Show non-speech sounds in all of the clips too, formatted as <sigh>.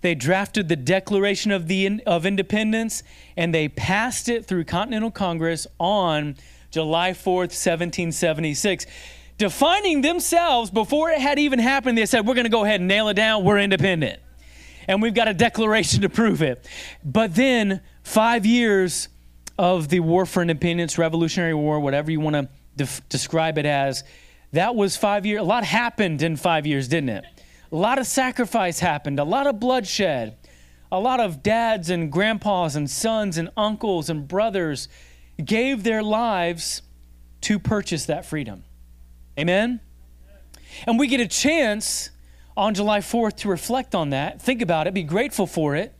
They drafted the Declaration of, the, of Independence and they passed it through Continental Congress on July 4th, 1776. Defining themselves before it had even happened, they said, We're going to go ahead and nail it down. We're independent. And we've got a declaration to prove it. But then, five years of the War for Independence, Revolutionary War, whatever you want to de- describe it as, that was five years. A lot happened in five years, didn't it? A lot of sacrifice happened, a lot of bloodshed, a lot of dads and grandpas and sons and uncles and brothers gave their lives to purchase that freedom. Amen? And we get a chance on July 4th to reflect on that, think about it, be grateful for it.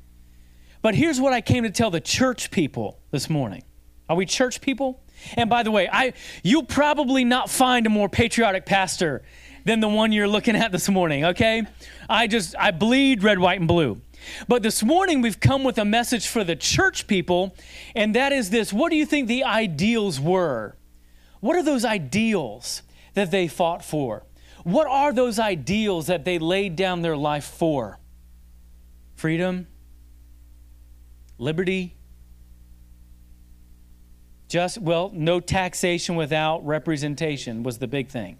But here's what I came to tell the church people this morning. Are we church people? And by the way, I you'll probably not find a more patriotic pastor than the one you're looking at this morning, okay? I just, I bleed red, white, and blue. But this morning we've come with a message for the church people, and that is this What do you think the ideals were? What are those ideals that they fought for? What are those ideals that they laid down their life for? Freedom? Liberty? Just, well, no taxation without representation was the big thing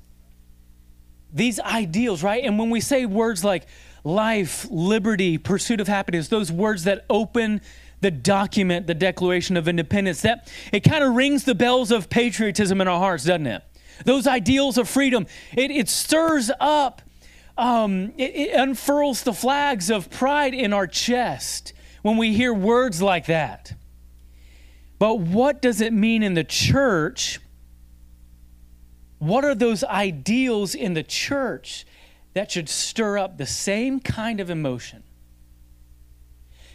these ideals, right? And when we say words like life, liberty, pursuit of happiness, those words that open the document, the Declaration of Independence, that it kind of rings the bells of patriotism in our hearts, doesn't it? Those ideals of freedom, it, it stirs up, um, it, it unfurls the flags of pride in our chest when we hear words like that. But what does it mean in the church what are those ideals in the church that should stir up the same kind of emotion?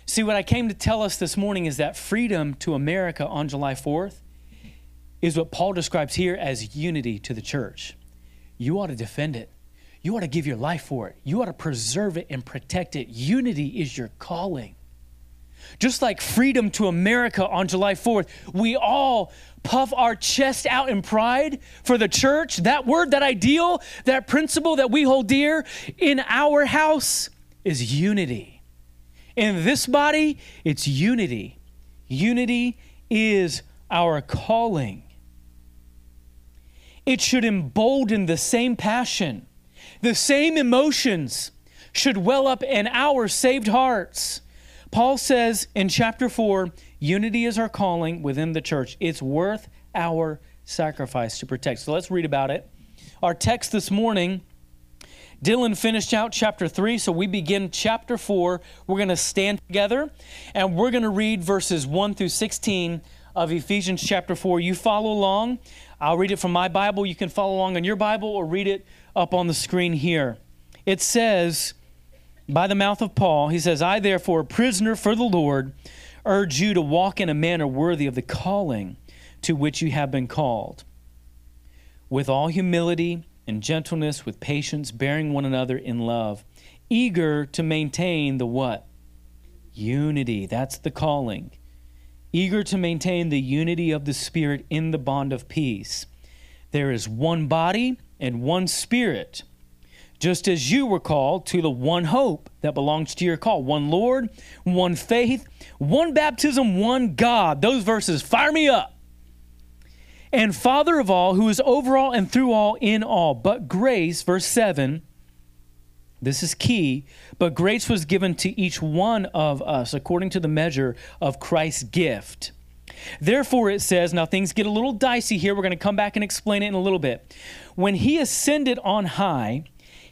See, what I came to tell us this morning is that freedom to America on July 4th is what Paul describes here as unity to the church. You ought to defend it. You ought to give your life for it. You ought to preserve it and protect it. Unity is your calling. Just like freedom to America on July 4th, we all puff our chest out in pride for the church, that word, that ideal, that principle that we hold dear in our house is unity. In this body, it's unity. Unity is our calling. It should embolden the same passion, the same emotions should well up in our saved hearts. Paul says in chapter 4 Unity is our calling within the church. It's worth our sacrifice to protect. So let's read about it. Our text this morning, Dylan finished out chapter 3, so we begin chapter 4. We're going to stand together and we're going to read verses 1 through 16 of Ephesians chapter 4. You follow along. I'll read it from my Bible. You can follow along on your Bible or read it up on the screen here. It says, by the mouth of Paul, he says, I therefore, prisoner for the Lord, urge you to walk in a manner worthy of the calling to which you have been called, with all humility and gentleness, with patience, bearing one another in love, eager to maintain the what? Unity. That's the calling. Eager to maintain the unity of the Spirit in the bond of peace. There is one body and one Spirit just as you were called to the one hope that belongs to your call one Lord, one faith, one baptism, one God. Those verses fire me up. And Father of all, who is over all and through all in all. But grace, verse 7, this is key, but grace was given to each one of us according to the measure of Christ's gift. Therefore, it says, now things get a little dicey here. We're going to come back and explain it in a little bit. When he ascended on high,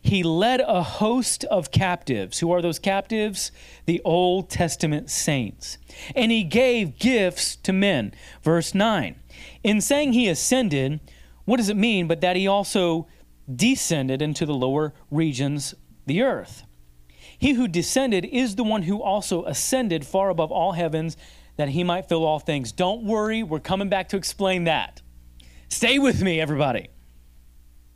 he led a host of captives. Who are those captives? The Old Testament saints. And he gave gifts to men. Verse 9. In saying he ascended, what does it mean but that he also descended into the lower regions, the earth? He who descended is the one who also ascended far above all heavens that he might fill all things. Don't worry, we're coming back to explain that. Stay with me, everybody.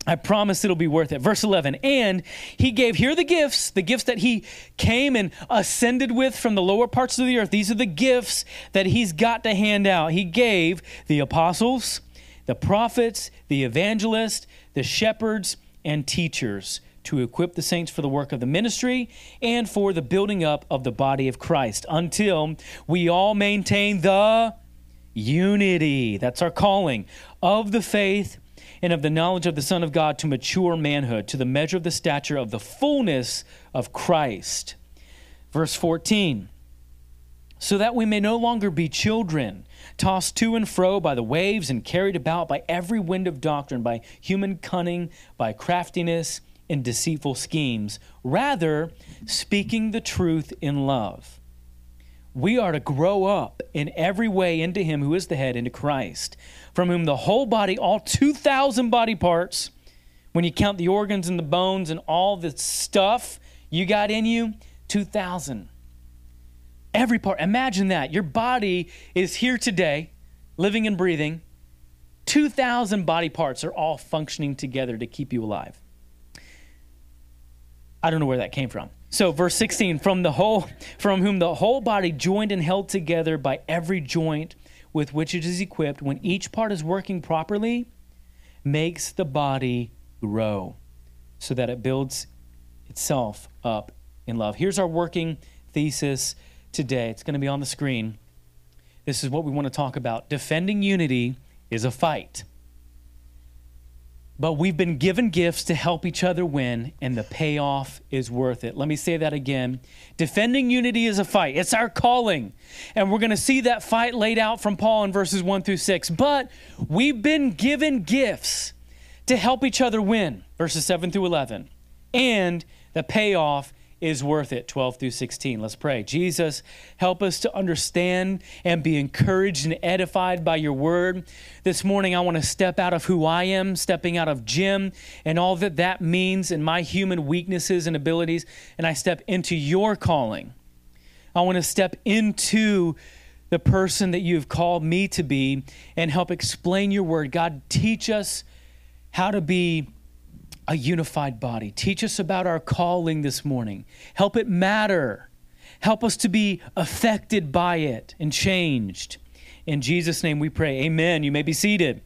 I promise it'll be worth it. Verse 11, and he gave, here the gifts, the gifts that he came and ascended with from the lower parts of the earth. These are the gifts that he's got to hand out. He gave the apostles, the prophets, the evangelists, the shepherds, and teachers to equip the saints for the work of the ministry and for the building up of the body of Christ until we all maintain the unity. That's our calling of the faith and of the knowledge of the Son of God to mature manhood, to the measure of the stature of the fullness of Christ. Verse 14 so that we may no longer be children, tossed to and fro by the waves and carried about by every wind of doctrine, by human cunning, by craftiness and deceitful schemes. Rather, speaking the truth in love. We are to grow up in every way into Him who is the head, into Christ, from whom the whole body, all 2,000 body parts, when you count the organs and the bones and all the stuff you got in you, 2,000. Every part. Imagine that. Your body is here today, living and breathing. 2,000 body parts are all functioning together to keep you alive. I don't know where that came from. So verse 16, from the whole from whom the whole body joined and held together by every joint with which it is equipped, when each part is working properly, makes the body grow so that it builds itself up in love. Here's our working thesis today. It's going to be on the screen. This is what we want to talk about. Defending unity is a fight. But we've been given gifts to help each other win, and the payoff is worth it. Let me say that again. Defending unity is a fight, it's our calling. And we're going to see that fight laid out from Paul in verses 1 through 6. But we've been given gifts to help each other win, verses 7 through 11. And the payoff is worth it 12 through 16 let's pray. Jesus help us to understand and be encouraged and edified by your word. This morning i want to step out of who i am stepping out of jim and all that that means and my human weaknesses and abilities and i step into your calling. I want to step into the person that you've called me to be and help explain your word. God teach us how to be a unified body. Teach us about our calling this morning. Help it matter. Help us to be affected by it and changed. In Jesus' name we pray. Amen. You may be seated.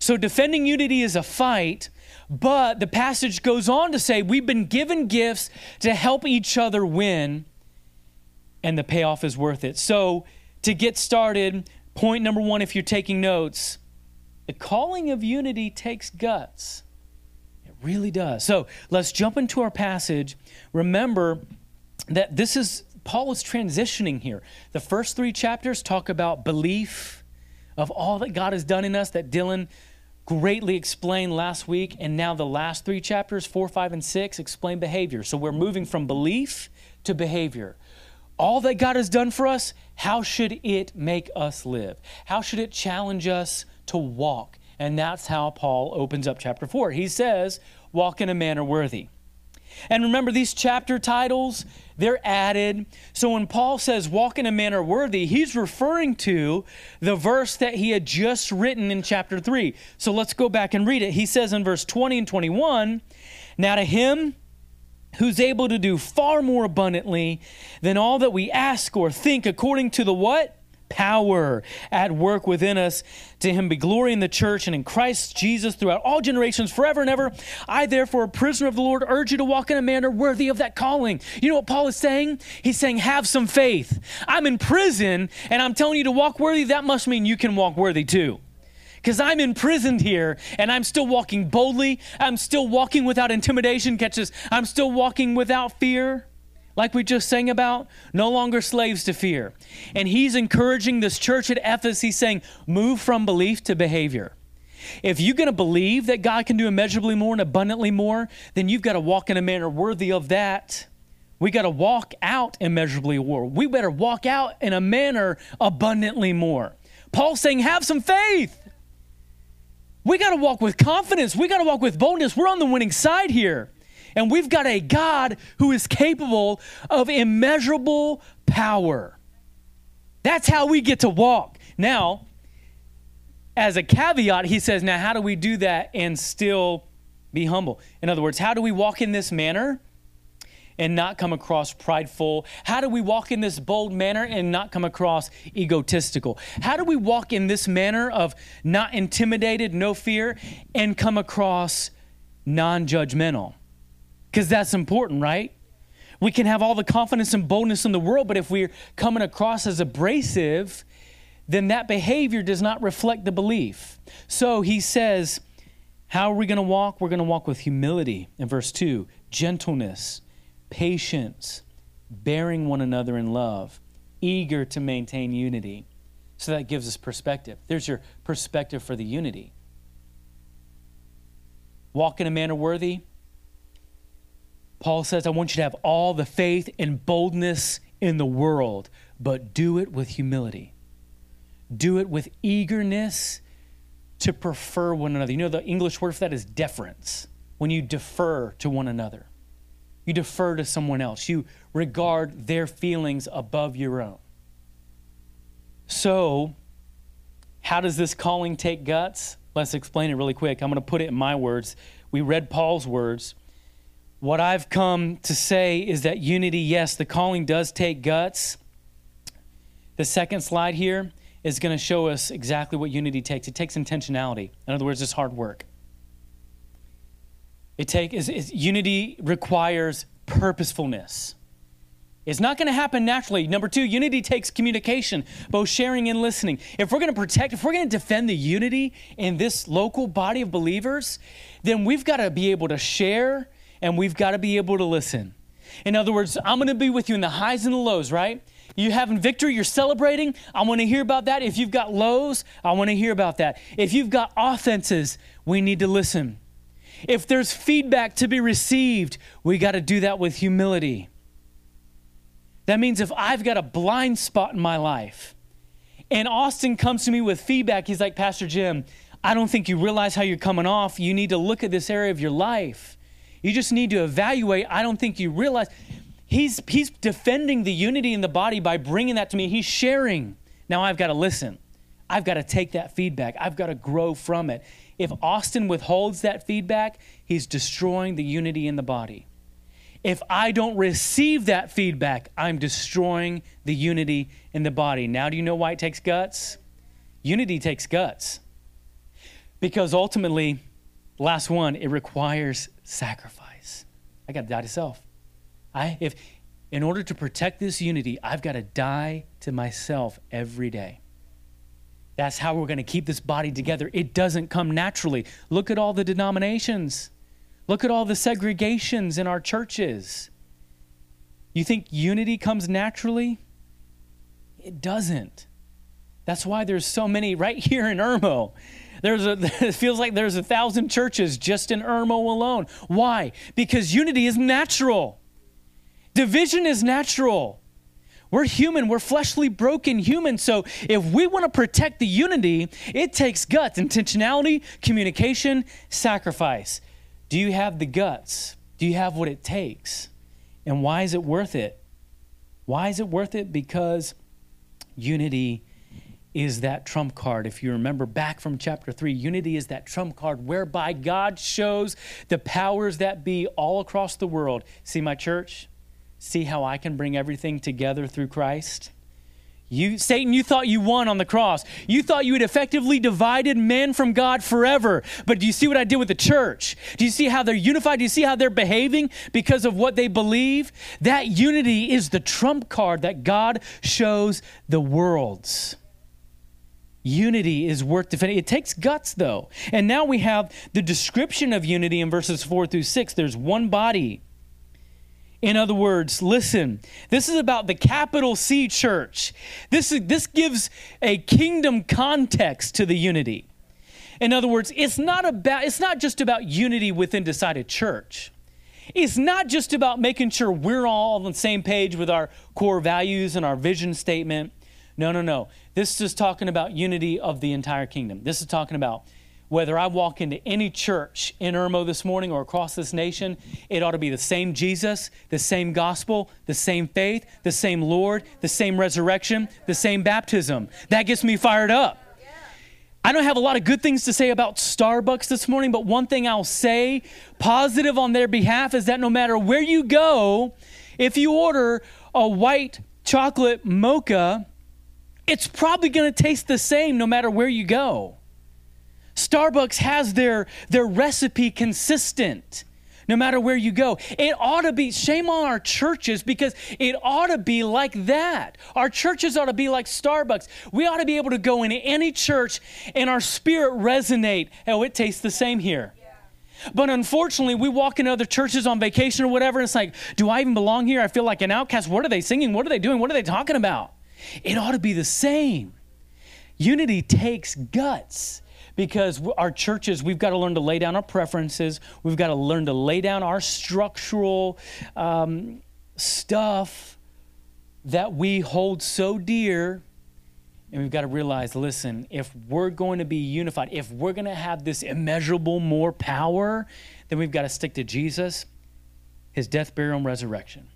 So, defending unity is a fight, but the passage goes on to say we've been given gifts to help each other win, and the payoff is worth it. So, to get started, point number one, if you're taking notes, the calling of unity takes guts really does. So let's jump into our passage. Remember that this is, Paul is transitioning here. The first three chapters talk about belief of all that God has done in us that Dylan greatly explained last week. And now the last three chapters, four, five, and six, explain behavior. So we're moving from belief to behavior. All that God has done for us, how should it make us live? How should it challenge us to walk? And that's how Paul opens up chapter 4. He says, Walk in a manner worthy. And remember, these chapter titles, they're added. So when Paul says walk in a manner worthy, he's referring to the verse that he had just written in chapter 3. So let's go back and read it. He says in verse 20 and 21 Now to him who's able to do far more abundantly than all that we ask or think, according to the what? Power at work within us. To him be glory in the church and in Christ Jesus throughout all generations, forever and ever. I, therefore, a prisoner of the Lord, urge you to walk in a manner worthy of that calling. You know what Paul is saying? He's saying, have some faith. I'm in prison and I'm telling you to walk worthy. That must mean you can walk worthy too because I'm imprisoned here and I'm still walking boldly. I'm still walking without intimidation. Catches, I'm still walking without fear like we just sang about, no longer slaves to fear. And he's encouraging this church at Ephesus, he's saying, move from belief to behavior. If you're going to believe that God can do immeasurably more and abundantly more, then you've got to walk in a manner worthy of that. We got to walk out immeasurably more. We better walk out in a manner abundantly more. Paul's saying, have some faith. We got to walk with confidence. We got to walk with boldness. We're on the winning side here. And we've got a God who is capable of immeasurable power. That's how we get to walk. Now, as a caveat, he says, now how do we do that and still be humble? In other words, how do we walk in this manner and not come across prideful? How do we walk in this bold manner and not come across egotistical? How do we walk in this manner of not intimidated, no fear, and come across non judgmental? Because that's important, right? We can have all the confidence and boldness in the world, but if we're coming across as abrasive, then that behavior does not reflect the belief. So he says, How are we going to walk? We're going to walk with humility in verse 2, gentleness, patience, bearing one another in love, eager to maintain unity. So that gives us perspective. There's your perspective for the unity. Walk in a manner worthy. Paul says, I want you to have all the faith and boldness in the world, but do it with humility. Do it with eagerness to prefer one another. You know, the English word for that is deference, when you defer to one another. You defer to someone else. You regard their feelings above your own. So, how does this calling take guts? Let's explain it really quick. I'm going to put it in my words. We read Paul's words. What I've come to say is that unity, yes, the calling does take guts. The second slide here is going to show us exactly what unity takes. It takes intentionality. In other words, it's hard work. It take unity requires purposefulness. It's not going to happen naturally. Number two, unity takes communication, both sharing and listening. If we're going to protect, if we're going to defend the unity in this local body of believers, then we've got to be able to share and we've got to be able to listen. In other words, I'm going to be with you in the highs and the lows, right? You having victory, you're celebrating. I want to hear about that. If you've got lows, I want to hear about that. If you've got offenses, we need to listen. If there's feedback to be received, we got to do that with humility. That means if I've got a blind spot in my life and Austin comes to me with feedback, he's like, Pastor Jim, I don't think you realize how you're coming off. You need to look at this area of your life. You just need to evaluate. I don't think you realize. He's, he's defending the unity in the body by bringing that to me. He's sharing. Now I've got to listen. I've got to take that feedback. I've got to grow from it. If Austin withholds that feedback, he's destroying the unity in the body. If I don't receive that feedback, I'm destroying the unity in the body. Now, do you know why it takes guts? Unity takes guts. Because ultimately, last one, it requires sacrifice. I got to die to self. I, if, in order to protect this unity, I've got to die to myself every day. That's how we're going to keep this body together. It doesn't come naturally. Look at all the denominations. Look at all the segregations in our churches. You think unity comes naturally? It doesn't. That's why there's so many right here in Irmo. There's a, <laughs> it feels like there's a thousand churches just in Irmo alone. Why? Because unity is natural. Division is natural. We're human, we're fleshly, broken humans. So if we want to protect the unity, it takes guts, intentionality, communication, sacrifice. Do you have the guts? Do you have what it takes? And why is it worth it? Why is it worth it? Because unity is that trump card. If you remember back from chapter 3, unity is that trump card whereby God shows the powers that be all across the world. See my church? See how I can bring everything together through Christ? You, Satan, you thought you won on the cross. You thought you had effectively divided men from God forever. But do you see what I did with the church? Do you see how they're unified? Do you see how they're behaving because of what they believe? That unity is the trump card that God shows the worlds. Unity is worth defending. It takes guts, though. And now we have the description of unity in verses 4 through 6. There's one body in other words, listen, this is about the capital C church. This, is, this gives a kingdom context to the unity. In other words, it's not, about, it's not just about unity within decided church. It's not just about making sure we're all on the same page with our core values and our vision statement. No, no, no. This is talking about unity of the entire kingdom. This is talking about whether I walk into any church in Irmo this morning or across this nation, it ought to be the same Jesus, the same gospel, the same faith, the same Lord, the same resurrection, the same baptism. That gets me fired up. I don't have a lot of good things to say about Starbucks this morning, but one thing I'll say positive on their behalf is that no matter where you go, if you order a white chocolate mocha, it's probably going to taste the same no matter where you go. Starbucks has their, their recipe consistent no matter where you go. It ought to be, shame on our churches because it ought to be like that. Our churches ought to be like Starbucks. We ought to be able to go into any church and our spirit resonate. Oh, it tastes the same here. But unfortunately, we walk into other churches on vacation or whatever, and it's like, do I even belong here? I feel like an outcast. What are they singing? What are they doing? What are they talking about? It ought to be the same. Unity takes guts because our churches, we've got to learn to lay down our preferences. We've got to learn to lay down our structural um, stuff that we hold so dear. And we've got to realize listen, if we're going to be unified, if we're going to have this immeasurable more power, then we've got to stick to Jesus, his death, burial, and resurrection.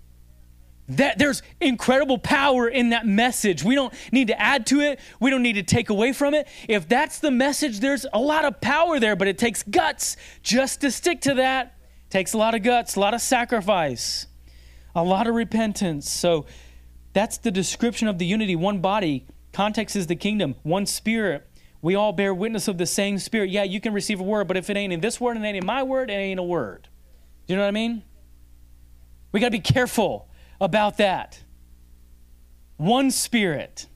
That there's incredible power in that message. We don't need to add to it. We don't need to take away from it. If that's the message, there's a lot of power there, but it takes guts just to stick to that. It takes a lot of guts, a lot of sacrifice, a lot of repentance. So that's the description of the unity. One body, context is the kingdom, one spirit. We all bear witness of the same spirit. Yeah, you can receive a word, but if it ain't in this word and it ain't in my word, it ain't a word. Do you know what I mean? We got to be careful about that. One spirit.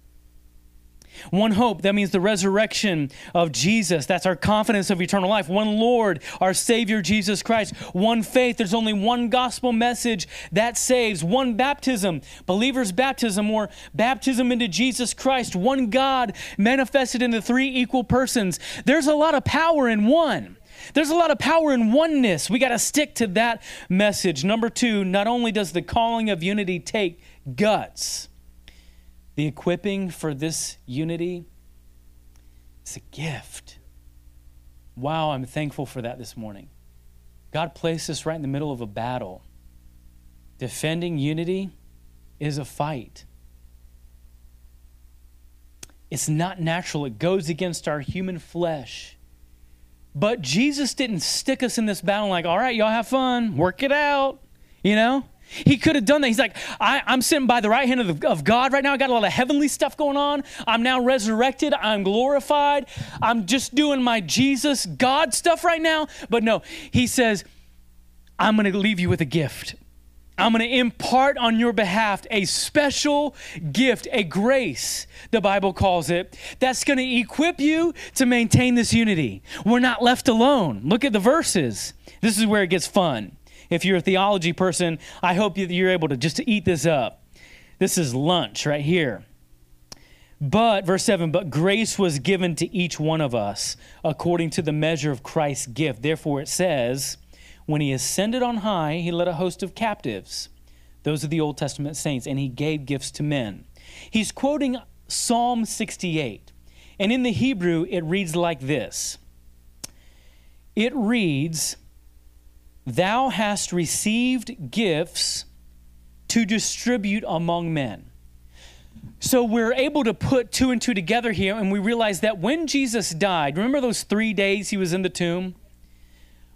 One hope, that means the resurrection of Jesus. That's our confidence of eternal life. One Lord, our Savior Jesus Christ. One faith, there's only one gospel message that saves. One baptism, believer's baptism or baptism into Jesus Christ. One God manifested into three equal persons. There's a lot of power in one. There's a lot of power in oneness. We got to stick to that message. Number two, not only does the calling of unity take guts, the equipping for this unity is a gift. Wow, I'm thankful for that this morning. God placed us right in the middle of a battle. Defending unity is a fight. It's not natural, it goes against our human flesh. But Jesus didn't stick us in this battle like, all right, y'all have fun, work it out, you know? He could have done that. He's like, I, am sitting by the right hand of, the, of God right now. I got a lot of heavenly stuff going on. I'm now resurrected. I'm glorified. I'm just doing my Jesus God stuff right now. But no, he says, I'm going to leave you with a gift. I'm going to impart on your behalf a special gift, a grace, the Bible calls it, that's going to equip you to maintain this unity. We're not left alone. Look at the verses. This is where it gets fun. If you're a theology person, I hope that you're able to just to eat this up. This is lunch right here. But, verse 7, but grace was given to each one of us according to the measure of Christ's gift. Therefore, it says, when he ascended on high, he led a host of captives. Those are the Old Testament saints, and he gave gifts to men. He's quoting Psalm 68. And in the Hebrew, it reads like this It reads, Thou hast received gifts to distribute among men. So we're able to put two and two together here, and we realize that when Jesus died, remember those three days he was in the tomb?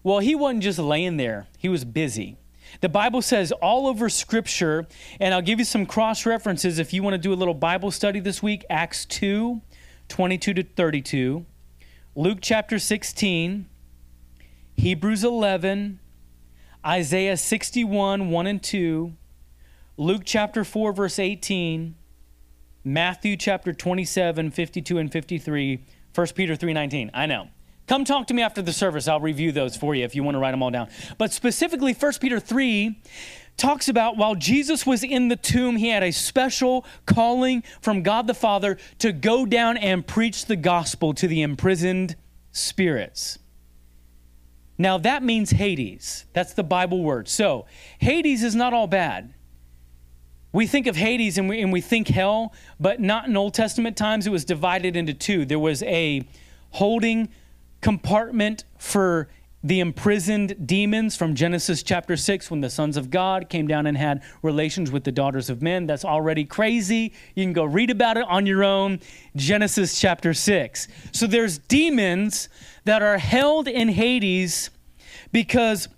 Well, he wasn't just laying there, he was busy. The Bible says all over Scripture, and I'll give you some cross references if you want to do a little Bible study this week Acts 2 22 to 32, Luke chapter 16, Hebrews 11, Isaiah 61 1 and 2, Luke chapter 4, verse 18, Matthew chapter 27 52 and 53, 1 Peter 3 19. I know. Come talk to me after the service. I'll review those for you if you want to write them all down. But specifically, 1 Peter 3 talks about while Jesus was in the tomb, he had a special calling from God the Father to go down and preach the gospel to the imprisoned spirits. Now, that means Hades. That's the Bible word. So, Hades is not all bad. We think of Hades and we, and we think hell, but not in Old Testament times. It was divided into two. There was a holding compartment for the imprisoned demons from Genesis chapter 6 when the sons of God came down and had relations with the daughters of men. That's already crazy. You can go read about it on your own. Genesis chapter 6. So there's demons that are held in Hades because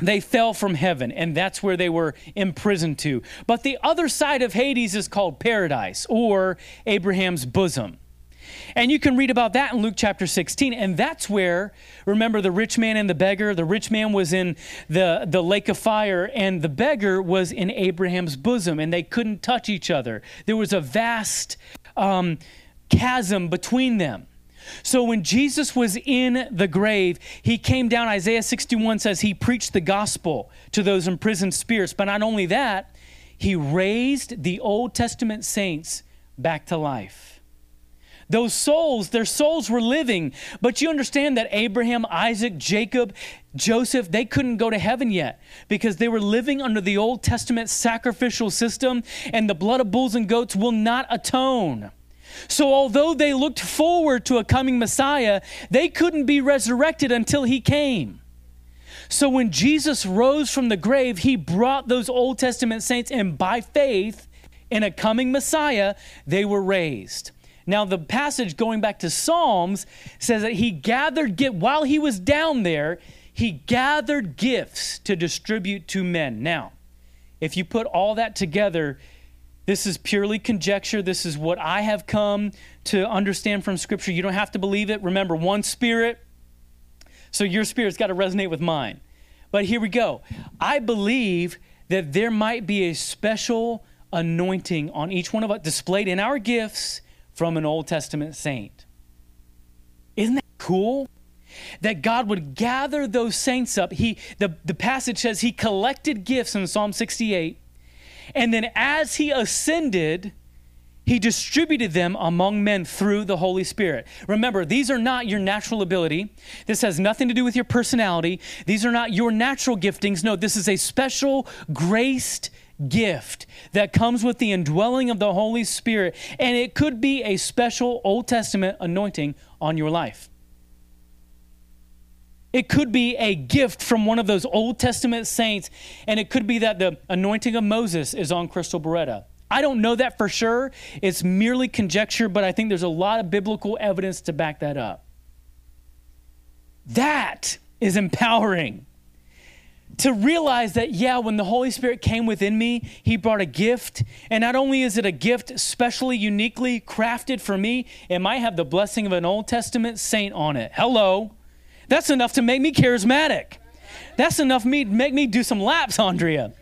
they fell from heaven and that's where they were imprisoned to. But the other side of Hades is called paradise or Abraham's bosom. And you can read about that in Luke chapter 16. And that's where, remember, the rich man and the beggar? The rich man was in the, the lake of fire, and the beggar was in Abraham's bosom, and they couldn't touch each other. There was a vast um, chasm between them. So when Jesus was in the grave, he came down. Isaiah 61 says he preached the gospel to those imprisoned spirits. But not only that, he raised the Old Testament saints back to life. Those souls, their souls were living. But you understand that Abraham, Isaac, Jacob, Joseph, they couldn't go to heaven yet because they were living under the Old Testament sacrificial system, and the blood of bulls and goats will not atone. So, although they looked forward to a coming Messiah, they couldn't be resurrected until he came. So, when Jesus rose from the grave, he brought those Old Testament saints, and by faith in a coming Messiah, they were raised. Now, the passage going back to Psalms says that he gathered, gifts while he was down there, he gathered gifts to distribute to men. Now, if you put all that together, this is purely conjecture. This is what I have come to understand from Scripture. You don't have to believe it. Remember, one spirit. So your spirit's got to resonate with mine. But here we go. I believe that there might be a special anointing on each one of us displayed in our gifts from an Old Testament saint. Isn't that cool? That God would gather those saints up. He the, the passage says he collected gifts in Psalm 68, and then as he ascended, he distributed them among men through the Holy Spirit. Remember, these are not your natural ability. This has nothing to do with your personality. These are not your natural giftings. No, this is a special graced gift that comes with the indwelling of the Holy Spirit, and it could be a special Old Testament anointing on your life. It could be a gift from one of those Old Testament saints, and it could be that the anointing of Moses is on Crystal Beretta. I don't know that for sure. It's merely conjecture, but I think there's a lot of biblical evidence to back that up. That is empowering to realize that, yeah, when the Holy Spirit came within me, He brought a gift. And not only is it a gift specially, uniquely crafted for me, it might have the blessing of an Old Testament saint on it. Hello. That's enough to make me charismatic. That's enough me make me do some laps, Andrea.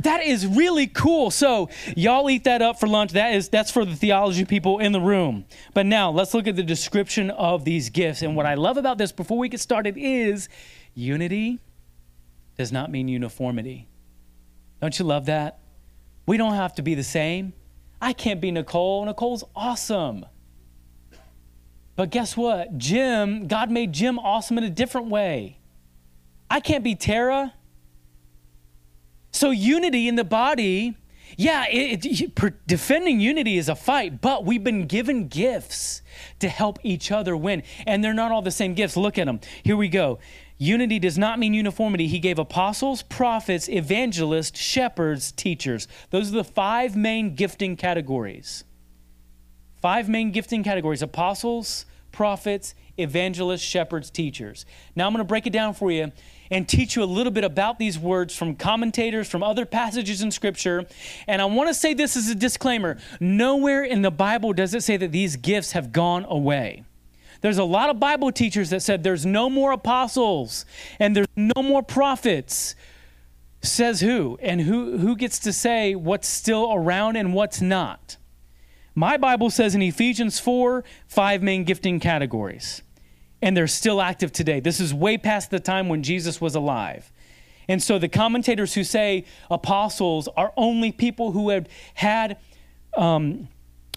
That is really cool. So y'all eat that up for lunch. That is that's for the theology people in the room. But now let's look at the description of these gifts. And what I love about this before we get started is unity does not mean uniformity. Don't you love that? We don't have to be the same. I can't be Nicole. Nicole's awesome. But guess what? Jim, God made Jim awesome in a different way. I can't be Tara. So, unity in the body, yeah, it, it, defending unity is a fight, but we've been given gifts to help each other win. And they're not all the same gifts. Look at them. Here we go. Unity does not mean uniformity. He gave apostles, prophets, evangelists, shepherds, teachers. Those are the five main gifting categories. Five main gifting categories apostles, prophets, evangelists, shepherds, teachers. Now I'm going to break it down for you and teach you a little bit about these words from commentators, from other passages in Scripture. And I want to say this as a disclaimer nowhere in the Bible does it say that these gifts have gone away. There's a lot of Bible teachers that said there's no more apostles and there's no more prophets. Says who? And who, who gets to say what's still around and what's not? My Bible says in Ephesians 4, five main gifting categories. And they're still active today. This is way past the time when Jesus was alive. And so the commentators who say apostles are only people who have had um,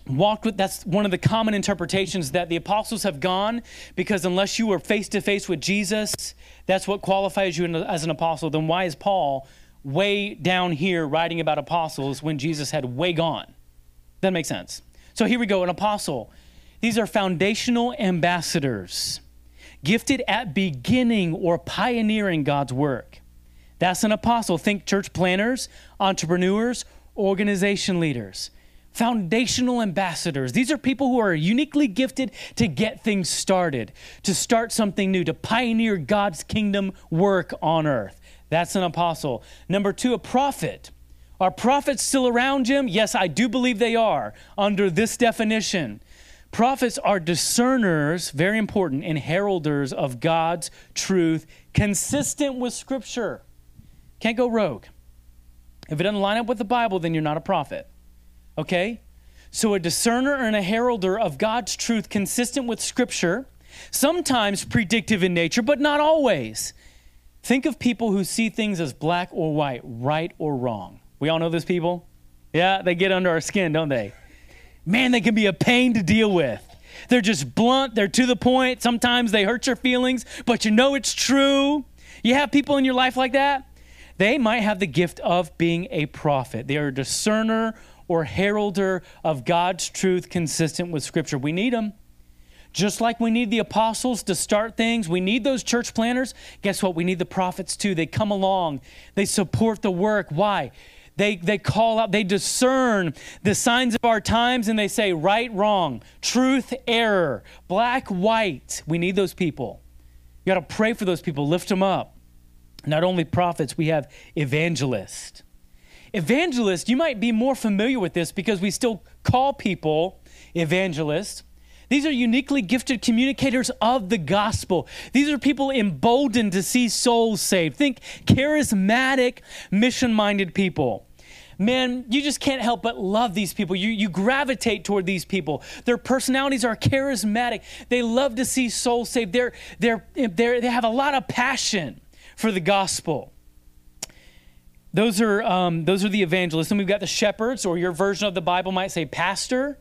walked with that's one of the common interpretations that the apostles have gone because unless you were face to face with Jesus that's what qualifies you as an apostle. Then why is Paul way down here writing about apostles when Jesus had way gone? That makes sense. So here we go an apostle. These are foundational ambassadors gifted at beginning or pioneering God's work. That's an apostle. Think church planners, entrepreneurs, organization leaders, foundational ambassadors. These are people who are uniquely gifted to get things started, to start something new, to pioneer God's kingdom work on earth. That's an apostle. Number two, a prophet. Are prophets still around, Jim? Yes, I do believe they are under this definition. Prophets are discerners, very important, and heralders of God's truth consistent with Scripture. Can't go rogue. If it doesn't line up with the Bible, then you're not a prophet. Okay? So, a discerner and a heralder of God's truth consistent with Scripture, sometimes predictive in nature, but not always. Think of people who see things as black or white, right or wrong. We all know those people? Yeah, they get under our skin, don't they? Man, they can be a pain to deal with. They're just blunt, they're to the point. Sometimes they hurt your feelings, but you know it's true. You have people in your life like that? They might have the gift of being a prophet. They are a discerner or heralder of God's truth consistent with Scripture. We need them. Just like we need the apostles to start things, we need those church planners. Guess what? We need the prophets too. They come along, they support the work. Why? They, they call out, they discern the signs of our times and they say right, wrong, truth, error, black, white. We need those people. You got to pray for those people, lift them up. Not only prophets, we have evangelists. Evangelists, you might be more familiar with this because we still call people evangelists. These are uniquely gifted communicators of the gospel. These are people emboldened to see souls saved. Think charismatic, mission minded people. Man, you just can't help but love these people. You, you gravitate toward these people. Their personalities are charismatic. They love to see souls saved. They're, they're, they're, they have a lot of passion for the gospel. Those are, um, those are the evangelists. And we've got the shepherds, or your version of the Bible might say pastor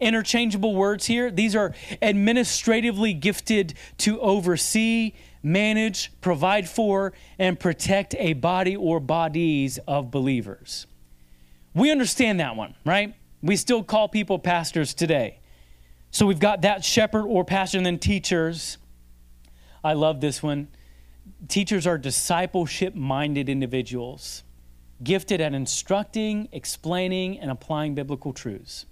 interchangeable words here. These are administratively gifted to oversee, manage, provide for, and protect a body or bodies of believers. We understand that one, right? We still call people pastors today. So we've got that shepherd or pastor, and then teachers. I love this one. Teachers are discipleship minded individuals, gifted at instructing, explaining, and applying biblical truths.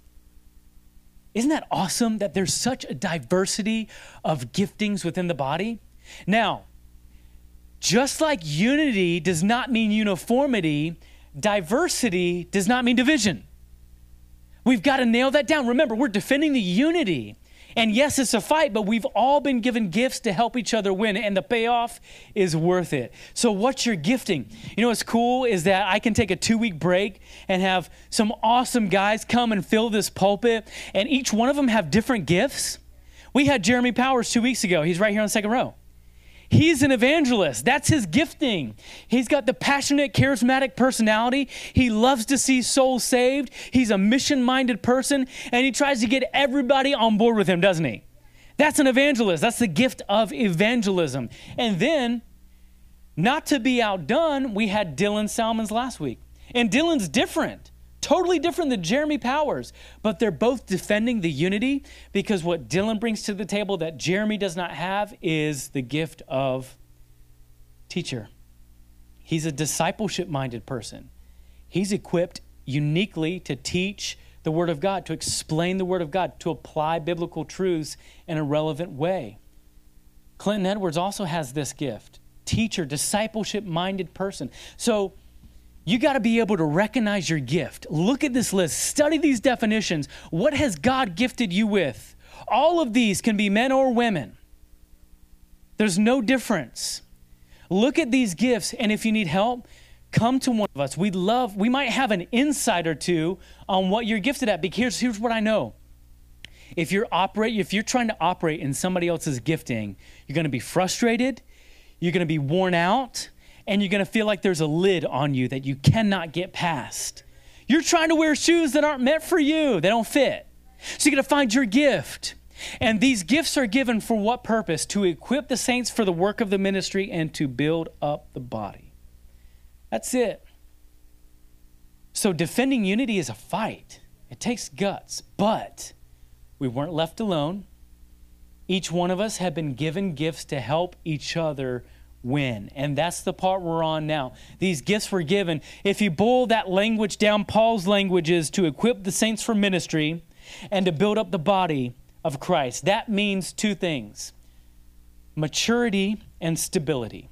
Isn't that awesome that there's such a diversity of giftings within the body? Now, just like unity does not mean uniformity, diversity does not mean division. We've got to nail that down. Remember, we're defending the unity and yes, it's a fight, but we've all been given gifts to help each other win, and the payoff is worth it. So, what's your gifting? You know what's cool is that I can take a two week break and have some awesome guys come and fill this pulpit, and each one of them have different gifts. We had Jeremy Powers two weeks ago. He's right here on the second row. He's an evangelist. That's his gifting. He's got the passionate, charismatic personality. He loves to see souls saved. He's a mission minded person, and he tries to get everybody on board with him, doesn't he? That's an evangelist. That's the gift of evangelism. And then, not to be outdone, we had Dylan Salmons last week. And Dylan's different. Totally different than Jeremy Powers, but they're both defending the unity because what Dylan brings to the table that Jeremy does not have is the gift of teacher. He's a discipleship minded person. He's equipped uniquely to teach the Word of God, to explain the Word of God, to apply biblical truths in a relevant way. Clinton Edwards also has this gift teacher, discipleship minded person. So, you got to be able to recognize your gift. Look at this list, study these definitions. What has God gifted you with? All of these can be men or women. There's no difference. Look at these gifts, and if you need help, come to one of us. We'd love, we might have an insight or two on what you're gifted at. Because here's, here's what I know. If you're operate, if you're trying to operate in somebody else's gifting, you're going to be frustrated, you're going to be worn out, and you're going to feel like there's a lid on you that you cannot get past. You're trying to wear shoes that aren't meant for you, they don't fit. So you're going to find your gift. And these gifts are given for what purpose? To equip the saints for the work of the ministry and to build up the body. That's it. So defending unity is a fight. It takes guts, but we weren't left alone. Each one of us had been given gifts to help each other win. And that's the part we're on now. These gifts were given. If you boil that language down, Paul's language is to equip the saints for ministry and to build up the body of Christ. That means two things maturity and stability.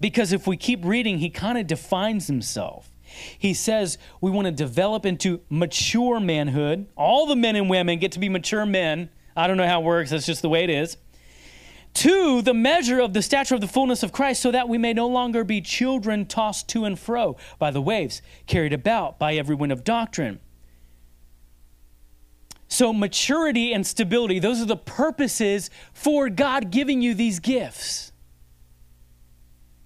Because if we keep reading, he kind of defines himself. He says we want to develop into mature manhood. All the men and women get to be mature men. I don't know how it works, that's just the way it is. To the measure of the stature of the fullness of Christ, so that we may no longer be children tossed to and fro by the waves, carried about by every wind of doctrine. So, maturity and stability, those are the purposes for God giving you these gifts.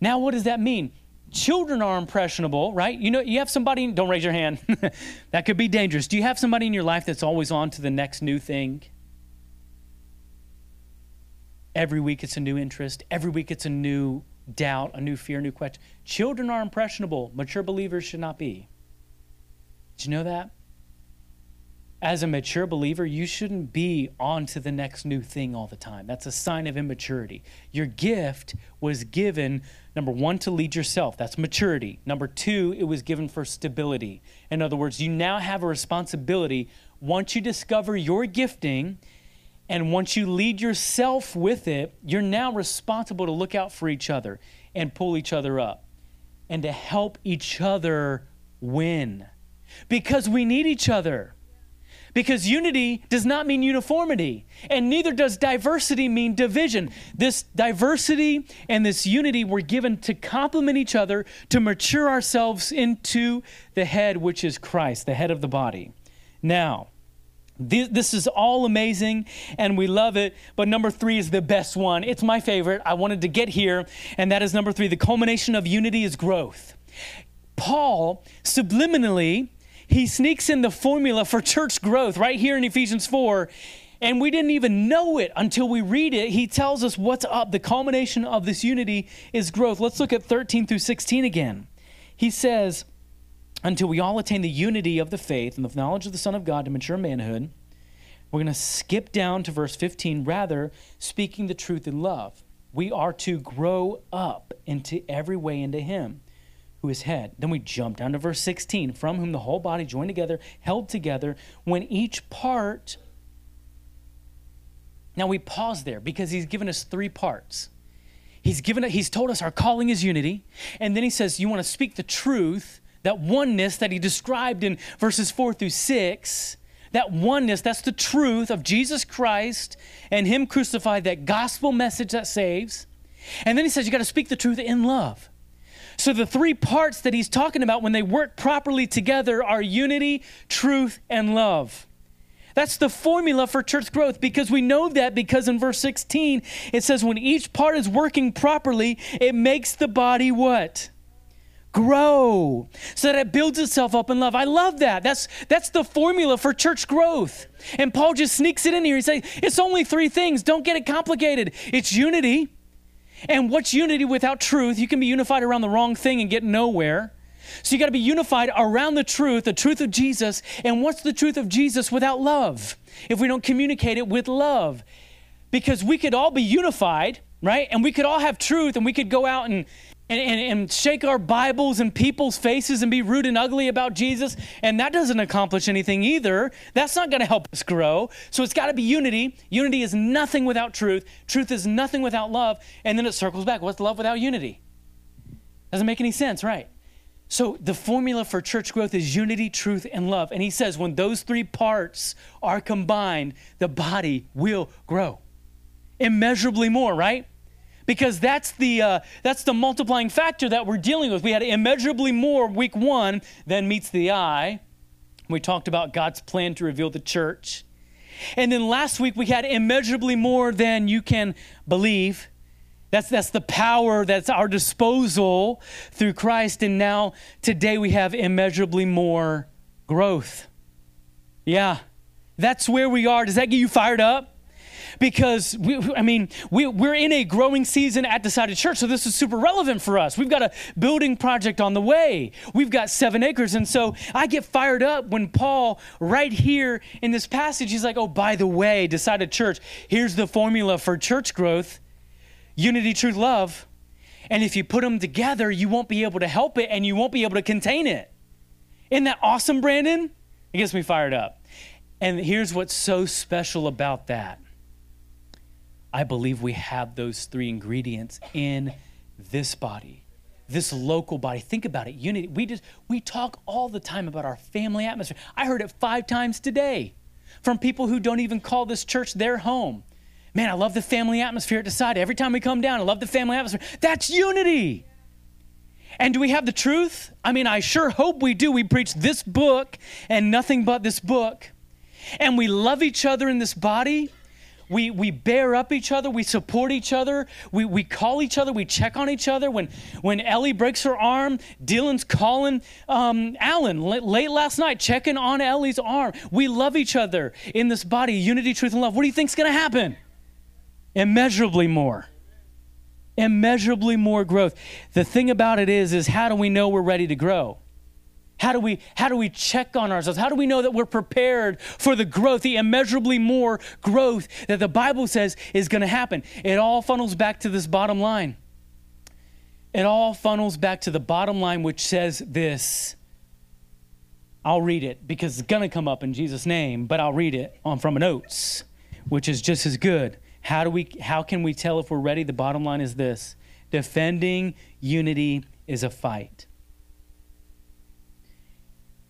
Now, what does that mean? Children are impressionable, right? You know, you have somebody, don't raise your hand. <laughs> that could be dangerous. Do you have somebody in your life that's always on to the next new thing? Every week it's a new interest. Every week it's a new doubt, a new fear, a new question. Children are impressionable. Mature believers should not be. Did you know that? As a mature believer, you shouldn't be on to the next new thing all the time. That's a sign of immaturity. Your gift was given, number one, to lead yourself. That's maturity. Number two, it was given for stability. In other words, you now have a responsibility once you discover your gifting and once you lead yourself with it, you're now responsible to look out for each other and pull each other up and to help each other win. Because we need each other. Because unity does not mean uniformity, and neither does diversity mean division. This diversity and this unity were given to complement each other, to mature ourselves into the head, which is Christ, the head of the body. Now, this is all amazing and we love it. But number three is the best one. It's my favorite. I wanted to get here, and that is number three. The culmination of unity is growth. Paul subliminally, he sneaks in the formula for church growth right here in Ephesians 4. And we didn't even know it until we read it. He tells us what's up. The culmination of this unity is growth. Let's look at 13 through 16 again. He says, until we all attain the unity of the faith and the knowledge of the Son of God to mature manhood. We're going to skip down to verse 15, rather, speaking the truth in love. We are to grow up into every way into Him who is head. Then we jump down to verse 16, from whom the whole body joined together, held together, when each part. Now we pause there because He's given us three parts. He's given us, he's told us our calling is unity, and then he says, You want to speak the truth that oneness that he described in verses 4 through 6, that oneness, that's the truth of Jesus Christ and him crucified, that gospel message that saves. And then he says you got to speak the truth in love. So the three parts that he's talking about when they work properly together are unity, truth, and love. That's the formula for church growth because we know that because in verse 16 it says when each part is working properly, it makes the body what? Grow so that it builds itself up in love. I love that. That's that's the formula for church growth. And Paul just sneaks it in here. He says, it's only three things. Don't get it complicated. It's unity. And what's unity without truth? You can be unified around the wrong thing and get nowhere. So you got to be unified around the truth, the truth of Jesus. And what's the truth of Jesus without love? If we don't communicate it with love. Because we could all be unified, right? And we could all have truth and we could go out and and, and, and, shake our Bibles in people's faces and be rude and ugly about Jesus. And that doesn't accomplish anything either. That's not going to help us grow. So it's got to be unity. Unity is nothing without truth. Truth is nothing without love. And then it circles back. What's love without unity? Doesn't make any sense, right? So the formula for church growth is unity, truth, and love. And he says when those three parts are combined, the body will grow immeasurably more, right? Because that's the, uh, that's the multiplying factor that we're dealing with. We had immeasurably more week one than meets the eye. We talked about God's plan to reveal the church. And then last week we had immeasurably more than you can believe. That's, that's the power that's our disposal through Christ. And now today we have immeasurably more growth. Yeah, that's where we are. Does that get you fired up? Because we, I mean, we, we're in a growing season at Decided Church, so this is super relevant for us. We've got a building project on the way, we've got seven acres. And so I get fired up when Paul, right here in this passage, he's like, oh, by the way, Decided Church, here's the formula for church growth unity, truth, love. And if you put them together, you won't be able to help it and you won't be able to contain it. Isn't that awesome, Brandon? It gets me fired up. And here's what's so special about that. I believe we have those three ingredients in this body, this local body. Think about it. Unity. We just we talk all the time about our family atmosphere. I heard it 5 times today from people who don't even call this church their home. Man, I love the family atmosphere at Decide. Every time we come down, I love the family atmosphere. That's unity. And do we have the truth? I mean, I sure hope we do. We preach this book and nothing but this book. And we love each other in this body. We, we bear up each other. We support each other. We, we call each other. We check on each other. When, when Ellie breaks her arm, Dylan's calling um, Alan late last night, checking on Ellie's arm. We love each other in this body, unity, truth, and love. What do you think's going to happen? Immeasurably more immeasurably more growth. The thing about it is, is how do we know we're ready to grow? How do we how do we check on ourselves? How do we know that we're prepared for the growth, the immeasurably more growth that the Bible says is going to happen? It all funnels back to this bottom line. It all funnels back to the bottom line which says this. I'll read it because it's going to come up in Jesus name, but I'll read it on from a notes, which is just as good. How do we how can we tell if we're ready? The bottom line is this. Defending unity is a fight.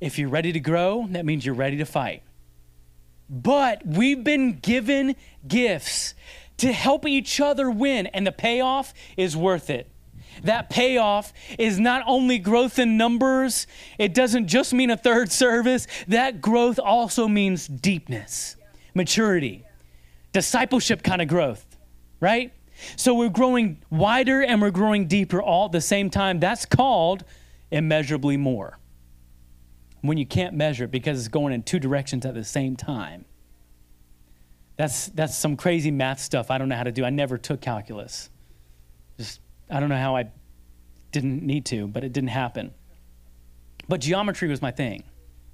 If you're ready to grow, that means you're ready to fight. But we've been given gifts to help each other win, and the payoff is worth it. That payoff is not only growth in numbers, it doesn't just mean a third service. That growth also means deepness, maturity discipleship kind of growth, right? So we're growing wider and we're growing deeper all at the same time. That's called immeasurably more. When you can't measure it because it's going in two directions at the same time. That's, that's some crazy math stuff I don't know how to do. I never took calculus. Just, I don't know how I didn't need to, but it didn't happen. But geometry was my thing.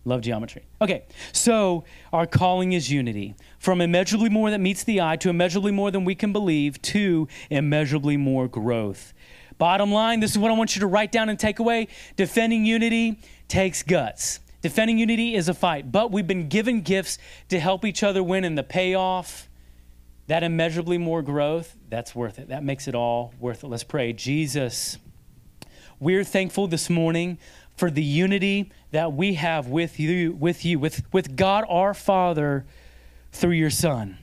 Love geometry. Okay, so our calling is unity. From immeasurably more that meets the eye to immeasurably more than we can believe to immeasurably more growth. Bottom line, this is what I want you to write down and take away. Defending unity takes guts. Defending unity is a fight, but we've been given gifts to help each other win, and the payoff, that immeasurably more growth, that's worth it. That makes it all worth it. Let's pray. Jesus, we're thankful this morning for the unity that we have with you, with you, with, with God our Father through your Son.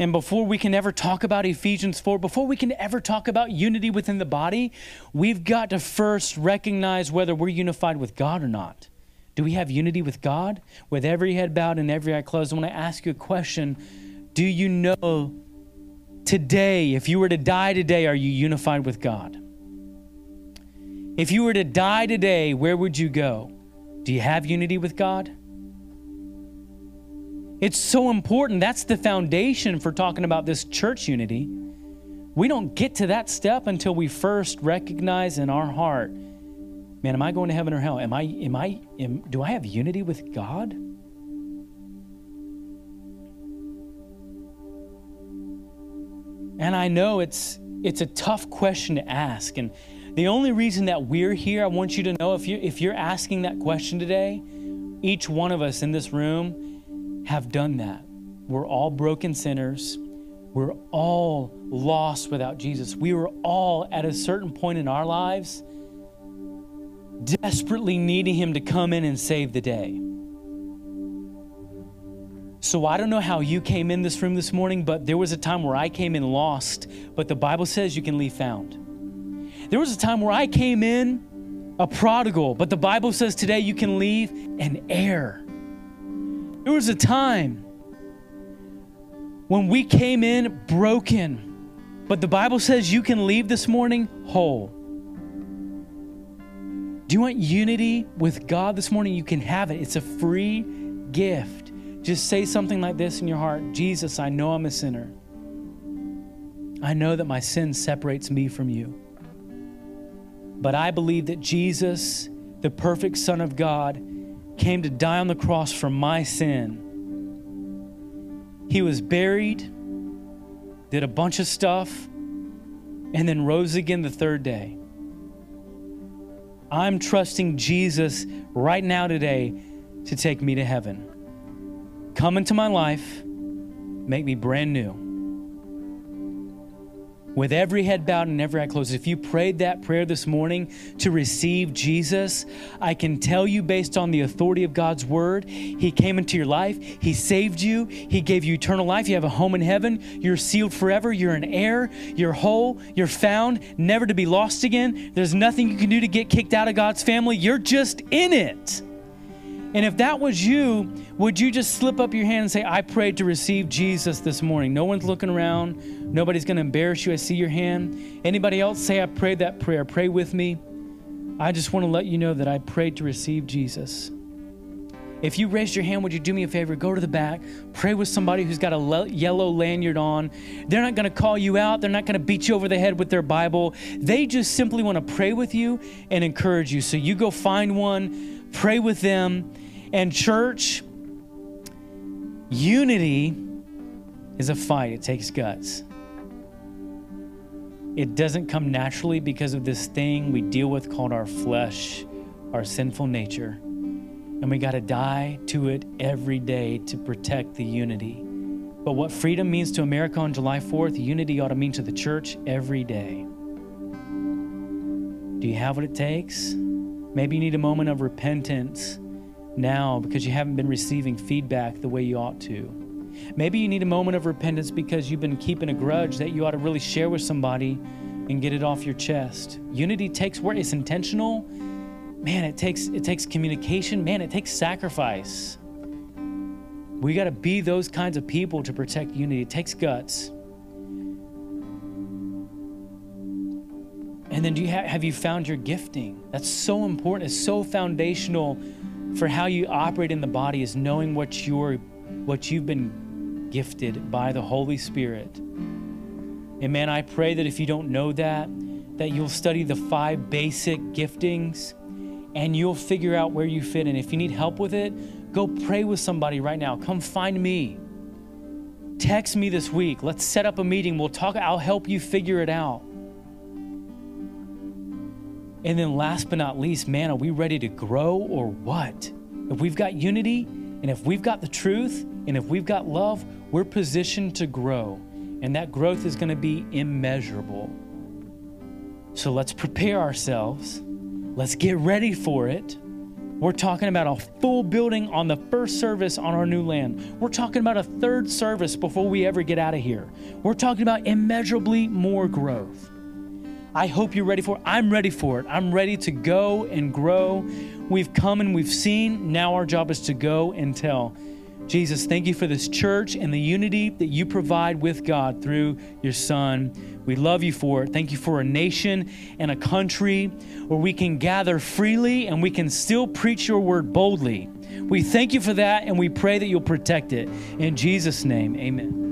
And before we can ever talk about Ephesians 4, before we can ever talk about unity within the body, we've got to first recognize whether we're unified with God or not. Do we have unity with God? With every head bowed and every eye closed, I want to ask you a question. Do you know today, if you were to die today, are you unified with God? If you were to die today, where would you go? Do you have unity with God? It's so important. That's the foundation for talking about this church unity. We don't get to that step until we first recognize in our heart, man, am I going to heaven or hell? Am I am I am, do I have unity with God? And I know it's it's a tough question to ask and the only reason that we're here, I want you to know if, you, if you're asking that question today, each one of us in this room have done that. We're all broken sinners. We're all lost without Jesus. We were all at a certain point in our lives desperately needing Him to come in and save the day. So I don't know how you came in this room this morning, but there was a time where I came in lost, but the Bible says you can leave found. There was a time where I came in a prodigal, but the Bible says today you can leave an heir. There was a time when we came in broken, but the Bible says you can leave this morning whole. Do you want unity with God this morning? You can have it. It's a free gift just say something like this in your heart Jesus, I know I'm a sinner. I know that my sin separates me from you. But I believe that Jesus, the perfect Son of God, came to die on the cross for my sin. He was buried, did a bunch of stuff, and then rose again the third day. I'm trusting Jesus right now today to take me to heaven. Come into my life, make me brand new with every head bowed and every eye closed, if you prayed that prayer this morning to receive Jesus, I can tell you based on the authority of God's word, He came into your life, He saved you, He gave you eternal life, you have a home in heaven, you're sealed forever, you're an heir, you're whole, you're found, never to be lost again. There's nothing you can do to get kicked out of God's family, you're just in it. And if that was you, would you just slip up your hand and say, I prayed to receive Jesus this morning? No one's looking around. Nobody's going to embarrass you. I see your hand. Anybody else say, I prayed that prayer? Pray with me. I just want to let you know that I prayed to receive Jesus. If you raised your hand, would you do me a favor? Go to the back, pray with somebody who's got a le- yellow lanyard on. They're not going to call you out, they're not going to beat you over the head with their Bible. They just simply want to pray with you and encourage you. So you go find one, pray with them. And, church, unity is a fight, it takes guts. It doesn't come naturally because of this thing we deal with called our flesh, our sinful nature. And we got to die to it every day to protect the unity. But what freedom means to America on July 4th, unity ought to mean to the church every day. Do you have what it takes? Maybe you need a moment of repentance now because you haven't been receiving feedback the way you ought to. Maybe you need a moment of repentance because you've been keeping a grudge that you ought to really share with somebody and get it off your chest. Unity takes work, it's intentional. Man, it takes it takes communication, man, it takes sacrifice. We got to be those kinds of people to protect unity. It takes guts. And then do you have, have you found your gifting? That's so important. It's so foundational for how you operate in the body is knowing what you're what you've been gifted by the Holy Spirit. And man, I pray that if you don't know that, that you'll study the five basic giftings and you'll figure out where you fit. And if you need help with it, go pray with somebody right now. Come find me. Text me this week. Let's set up a meeting. We'll talk. I'll help you figure it out. And then, last but not least, man, are we ready to grow or what? If we've got unity and if we've got the truth and if we've got love, we're positioned to grow. And that growth is going to be immeasurable. So let's prepare ourselves. Let's get ready for it. We're talking about a full building on the first service on our new land. We're talking about a third service before we ever get out of here. We're talking about immeasurably more growth. I hope you're ready for it. I'm ready for it. I'm ready to go and grow. We've come and we've seen. Now our job is to go and tell. Jesus, thank you for this church and the unity that you provide with God through your Son. We love you for it. Thank you for a nation and a country where we can gather freely and we can still preach your word boldly. We thank you for that and we pray that you'll protect it. In Jesus' name, amen.